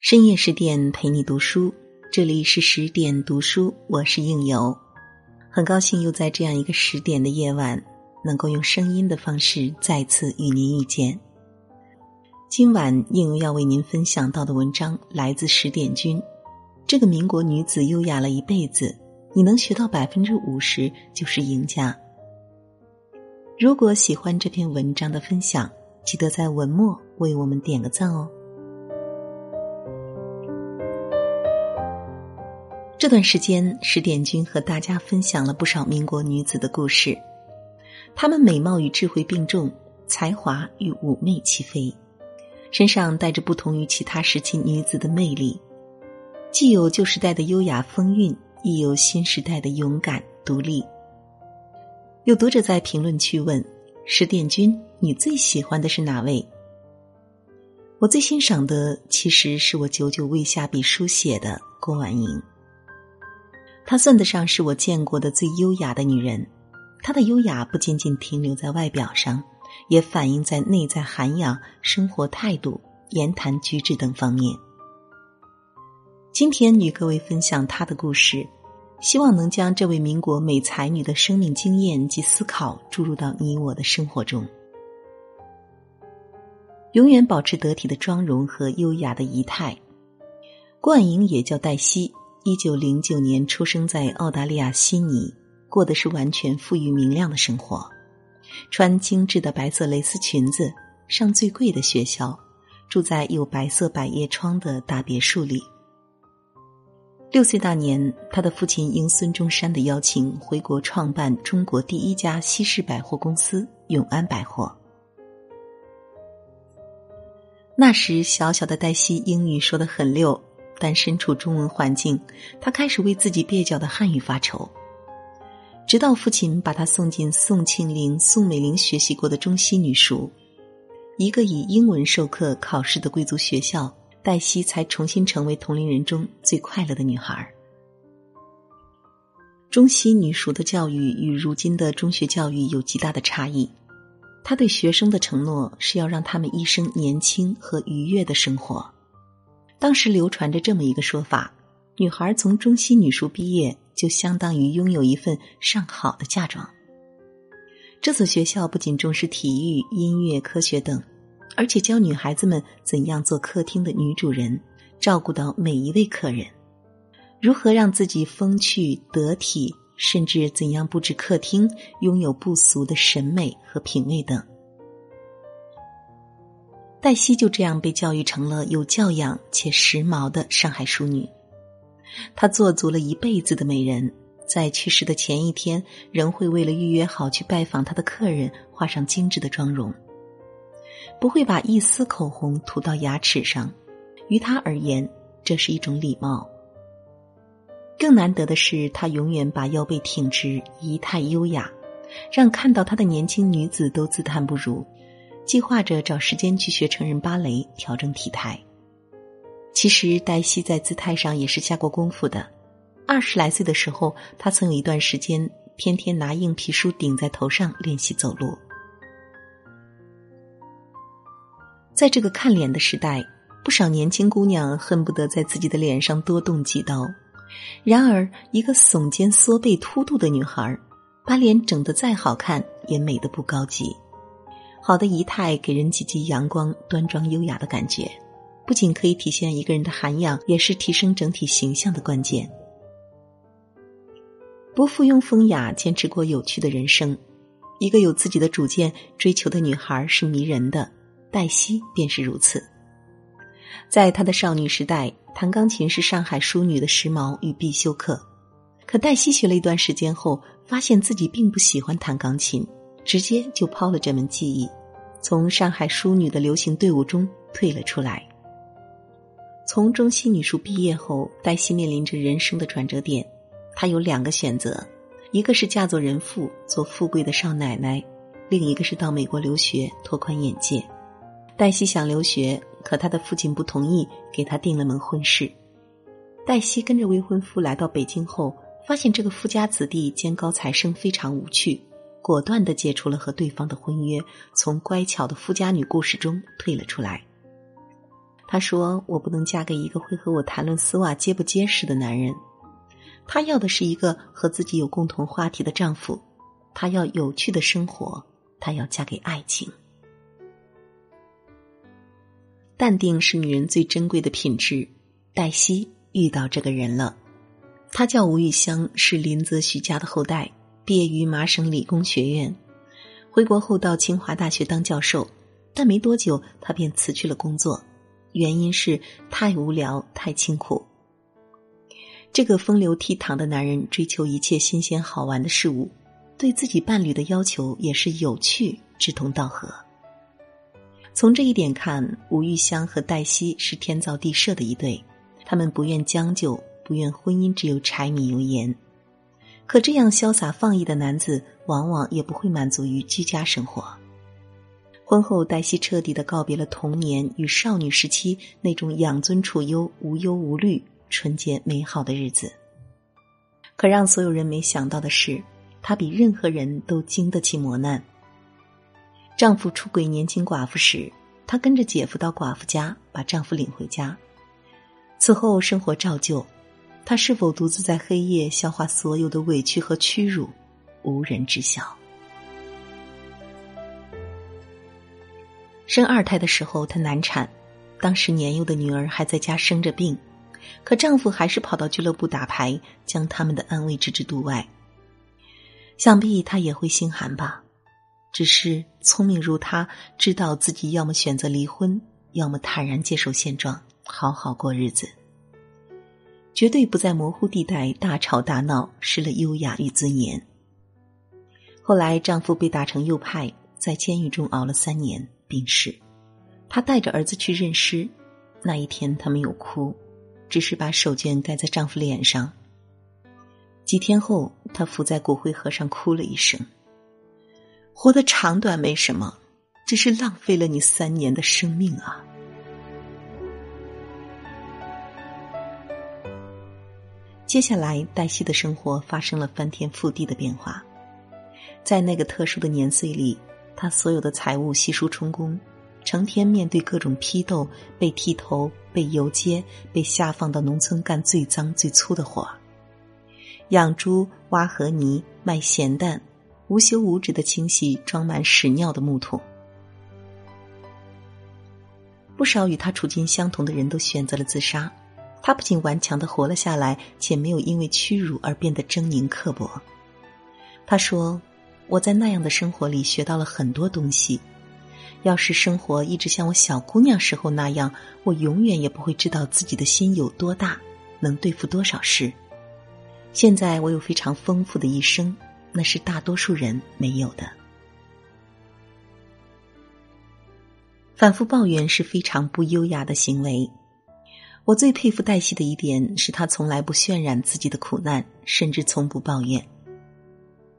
深夜十点陪你读书，这里是十点读书，我是应由，很高兴又在这样一个十点的夜晚，能够用声音的方式再次与您遇见。今晚应由要为您分享到的文章来自十点君，这个民国女子优雅了一辈子，你能学到百分之五十就是赢家。如果喜欢这篇文章的分享，记得在文末为我们点个赞哦。这段时间，十点君和大家分享了不少民国女子的故事。她们美貌与智慧并重，才华与妩媚齐飞，身上带着不同于其他时期女子的魅力，既有旧时代的优雅风韵，亦有新时代的勇敢独立。有读者在评论区问：“十点君，你最喜欢的是哪位？”我最欣赏的其实是我久久未下笔书写的郭婉莹。她算得上是我见过的最优雅的女人，她的优雅不仅仅停留在外表上，也反映在内在涵养、生活态度、言谈举止等方面。今天与各位分享她的故事，希望能将这位民国美才女的生命经验及思考注入到你我的生活中。永远保持得体的妆容和优雅的仪态，冠莹也叫黛西。一九零九年出生在澳大利亚悉尼，过的是完全富裕明亮的生活，穿精致的白色蕾丝裙子，上最贵的学校，住在有白色百叶窗的大别墅里。六岁那年，他的父亲应孙中山的邀请回国创办中国第一家西式百货公司永安百货。那时，小小的黛西英语说的很溜。但身处中文环境，他开始为自己蹩脚的汉语发愁。直到父亲把他送进宋庆龄、宋美龄学习过的中西女塾，一个以英文授课考试的贵族学校，黛西才重新成为同龄人中最快乐的女孩。中西女塾的教育与如今的中学教育有极大的差异。他对学生的承诺是要让他们一生年轻和愉悦的生活。当时流传着这么一个说法：女孩从中西女塾毕业，就相当于拥有一份上好的嫁妆。这所学校不仅重视体育、音乐、科学等，而且教女孩子们怎样做客厅的女主人，照顾到每一位客人，如何让自己风趣得体，甚至怎样布置客厅，拥有不俗的审美和品味等。黛西就这样被教育成了有教养且时髦的上海淑女。她做足了一辈子的美人，在去世的前一天，仍会为了预约好去拜访她的客人，画上精致的妆容，不会把一丝口红涂到牙齿上。于她而言，这是一种礼貌。更难得的是，她永远把腰背挺直，仪态优雅，让看到她的年轻女子都自叹不如。计划着找时间去学成人芭蕾，调整体态。其实黛西在姿态上也是下过功夫的。二十来岁的时候，她曾有一段时间天天拿硬皮书顶在头上练习走路。在这个看脸的时代，不少年轻姑娘恨不得在自己的脸上多动几刀。然而，一个耸肩缩背凸肚的女孩，把脸整得再好看，也美得不高级。好的仪态给人积极、阳光、端庄、优雅的感觉，不仅可以体现一个人的涵养，也是提升整体形象的关键。不附庸风雅，坚持过有趣的人生，一个有自己的主见、追求的女孩是迷人的。黛西便是如此。在她的少女时代，弹钢琴是上海淑女的时髦与必修课。可黛西学了一段时间后，发现自己并不喜欢弹钢琴。直接就抛了这门技艺，从上海淑女的流行队伍中退了出来。从中西女塾毕业后，黛西面临着人生的转折点。她有两个选择：一个是嫁做人妇，做富贵的少奶奶；另一个是到美国留学，拓宽眼界。黛西想留学，可她的父亲不同意，给她定了门婚事。黛西跟着未婚夫来到北京后，发现这个富家子弟兼高材生非常无趣。果断的解除了和对方的婚约，从乖巧的富家女故事中退了出来。她说：“我不能嫁给一个会和我谈论丝袜结不结实的男人。她要的是一个和自己有共同话题的丈夫，她要有趣的生活，她要嫁给爱情。淡定是女人最珍贵的品质。黛西遇到这个人了，他叫吴玉香，是林则徐家的后代，毕业于麻省理工学院，回国后到清华大学当教授，但没多久他便辞去了工作。原因是太无聊、太清苦。这个风流倜傥的男人追求一切新鲜好玩的事物，对自己伴侣的要求也是有趣、志同道合。从这一点看，吴玉香和黛西是天造地设的一对。他们不愿将就，不愿婚姻只有柴米油盐。可这样潇洒放逸的男子，往往也不会满足于居家生活。婚后，黛西彻底的告别了童年与少女时期那种养尊处优、无忧无虑、纯洁美好的日子。可让所有人没想到的是，她比任何人都经得起磨难。丈夫出轨年轻寡妇时，她跟着姐夫到寡妇家，把丈夫领回家。此后，生活照旧。她是否独自在黑夜消化所有的委屈和屈辱，无人知晓。生二胎的时候，她难产，当时年幼的女儿还在家生着病，可丈夫还是跑到俱乐部打牌，将他们的安危置之度外。想必他也会心寒吧，只是聪明如他，知道自己要么选择离婚，要么坦然接受现状，好好过日子，绝对不在模糊地带大吵大闹，失了优雅与尊严。后来，丈夫被打成右派，在监狱中熬了三年。病逝，她带着儿子去认尸。那一天，她没有哭，只是把手绢盖在丈夫脸上。几天后，她伏在骨灰盒上哭了一声：“活得长短没什么，只是浪费了你三年的生命啊！”接下来，黛西的生活发生了翻天覆地的变化，在那个特殊的年岁里。他所有的财物悉数充公，成天面对各种批斗，被剃头、被游街、被下放到农村干最脏最粗的活养猪、挖河泥、卖咸蛋，无休无止的清洗装满屎尿的木桶。不少与他处境相同的人都选择了自杀，他不仅顽强的活了下来，且没有因为屈辱而变得狰狞刻薄。他说。我在那样的生活里学到了很多东西。要是生活一直像我小姑娘时候那样，我永远也不会知道自己的心有多大，能对付多少事。现在我有非常丰富的一生，那是大多数人没有的。反复抱怨是非常不优雅的行为。我最佩服黛西的一点是，她从来不渲染自己的苦难，甚至从不抱怨。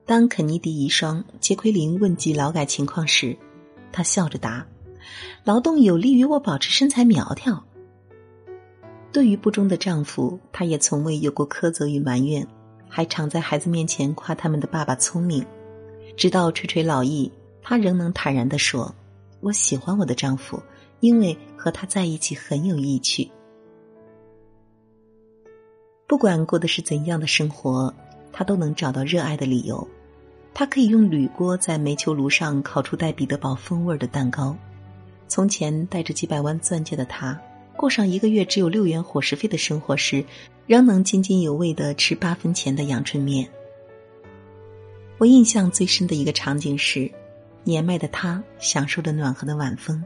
当肯尼迪遗孀杰奎琳问及劳改情况时，他笑着答：“劳动有利于我保持身材苗条。”对于不忠的丈夫，她也从未有过苛责与埋怨，还常在孩子面前夸他们的爸爸聪明。直到垂垂老矣，她仍能坦然的说：“我喜欢我的丈夫，因为和他在一起很有意趣。不管过的是怎样的生活。”他都能找到热爱的理由。他可以用铝锅在煤球炉上烤出带彼得堡风味的蛋糕。从前带着几百万钻戒的他，过上一个月只有六元伙食费的生活时，仍能津津有味的吃八分钱的阳春面。我印象最深的一个场景是，年迈的他享受着暖和的晚风，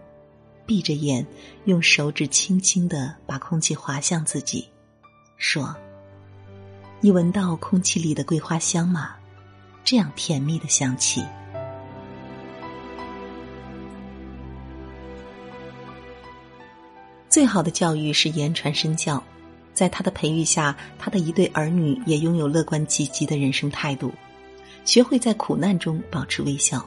闭着眼，用手指轻轻的把空气滑向自己，说。你闻到空气里的桂花香吗？这样甜蜜的香气。最好的教育是言传身教，在他的培育下，他的一对儿女也拥有乐观积极的人生态度，学会在苦难中保持微笑。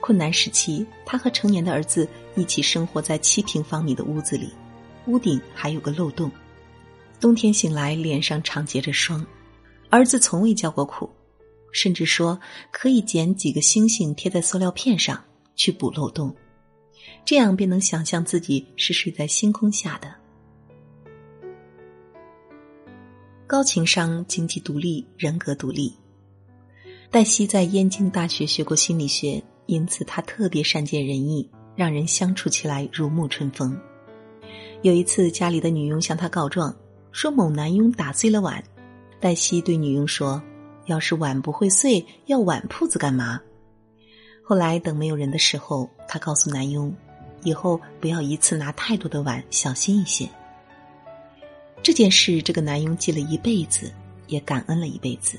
困难时期，他和成年的儿子一起生活在七平方米的屋子里，屋顶还有个漏洞。冬天醒来，脸上常结着霜。儿子从未叫过苦，甚至说可以捡几个星星贴在塑料片上去补漏洞。这样便能想象自己是睡在星空下的。高情商、经济独立、人格独立。黛西在燕京大学学过心理学，因此她特别善解人意，让人相处起来如沐春风。有一次，家里的女佣向她告状，说某男佣打碎了碗。黛西对女佣说：“要是碗不会碎，要碗铺子干嘛？”后来等没有人的时候，她告诉男佣：“以后不要一次拿太多的碗，小心一些。”这件事，这个男佣记了一辈子，也感恩了一辈子。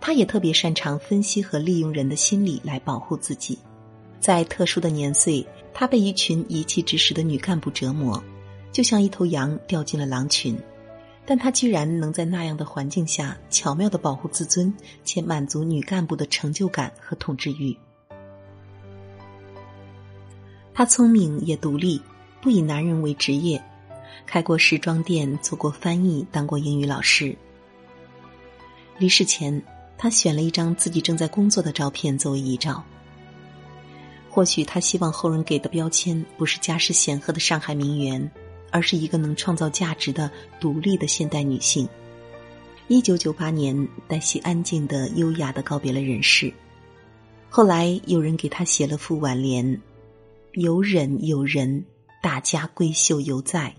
他也特别擅长分析和利用人的心理来保护自己。在特殊的年岁，他被一群遗弃之时的女干部折磨，就像一头羊掉进了狼群。但他居然能在那样的环境下巧妙的保护自尊，且满足女干部的成就感和统治欲。他聪明也独立，不以男人为职业，开过时装店，做过翻译，当过英语老师。离世前，他选了一张自己正在工作的照片作为遗照。或许他希望后人给的标签不是家世显赫的上海名媛。而是一个能创造价值的独立的现代女性。一九九八年，黛西安静的、优雅的告别了人世。后来有人给她写了副挽联：“有忍有人，大家闺秀犹在，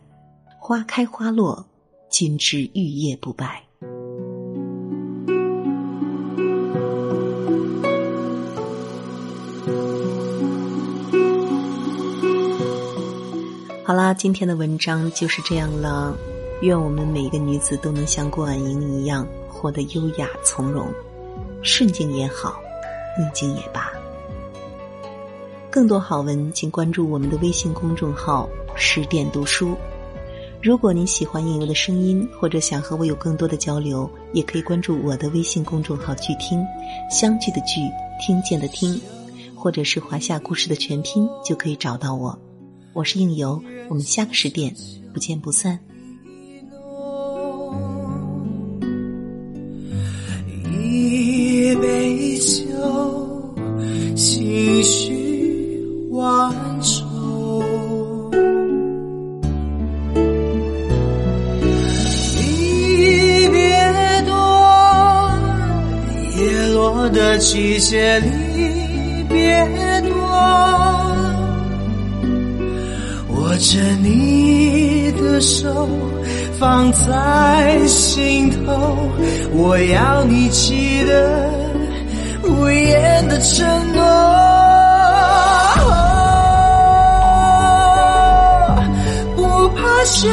花开花落，今之玉叶不败。”好啦，今天的文章就是这样了。愿我们每一个女子都能像郭婉莹一样，活得优雅从容，顺境也好，逆境也罢。更多好文，请关注我们的微信公众号“十点读书”。如果您喜欢应由的声音，或者想和我有更多的交流，也可以关注我的微信公众号“聚听”，相聚的聚，听见的听，或者是华夏故事的全拼，就可以找到我。我是应由。我们下个十点不见不散。一杯酒，心绪万种。离别多，叶落的季节离别多。握着你的手，放在心头，我要你记得无言的承诺。不怕想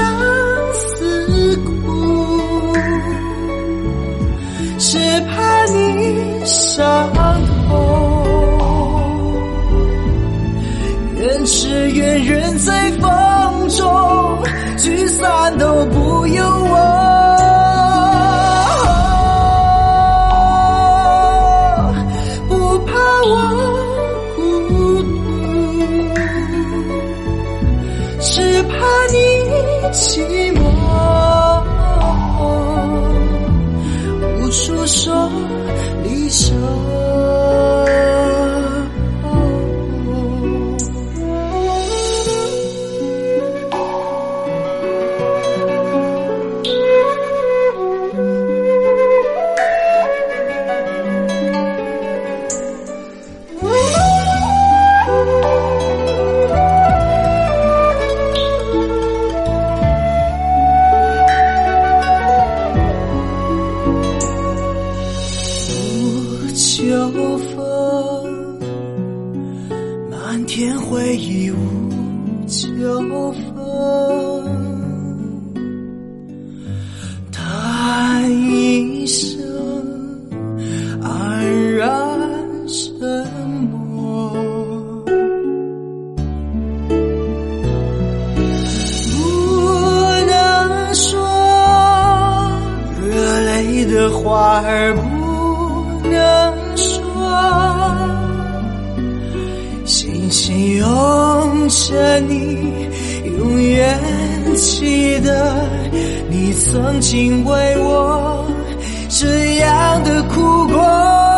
你话儿不能说，星星拥着你，永远记得你曾经为我这样的哭过。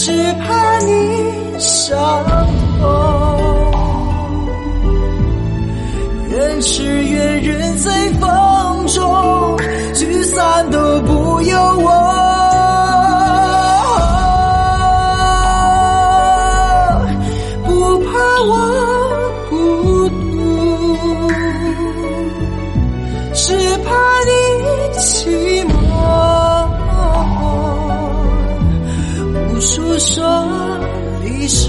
只怕你伤痛。愿只愿人在风中，聚散都不由我。说离愁。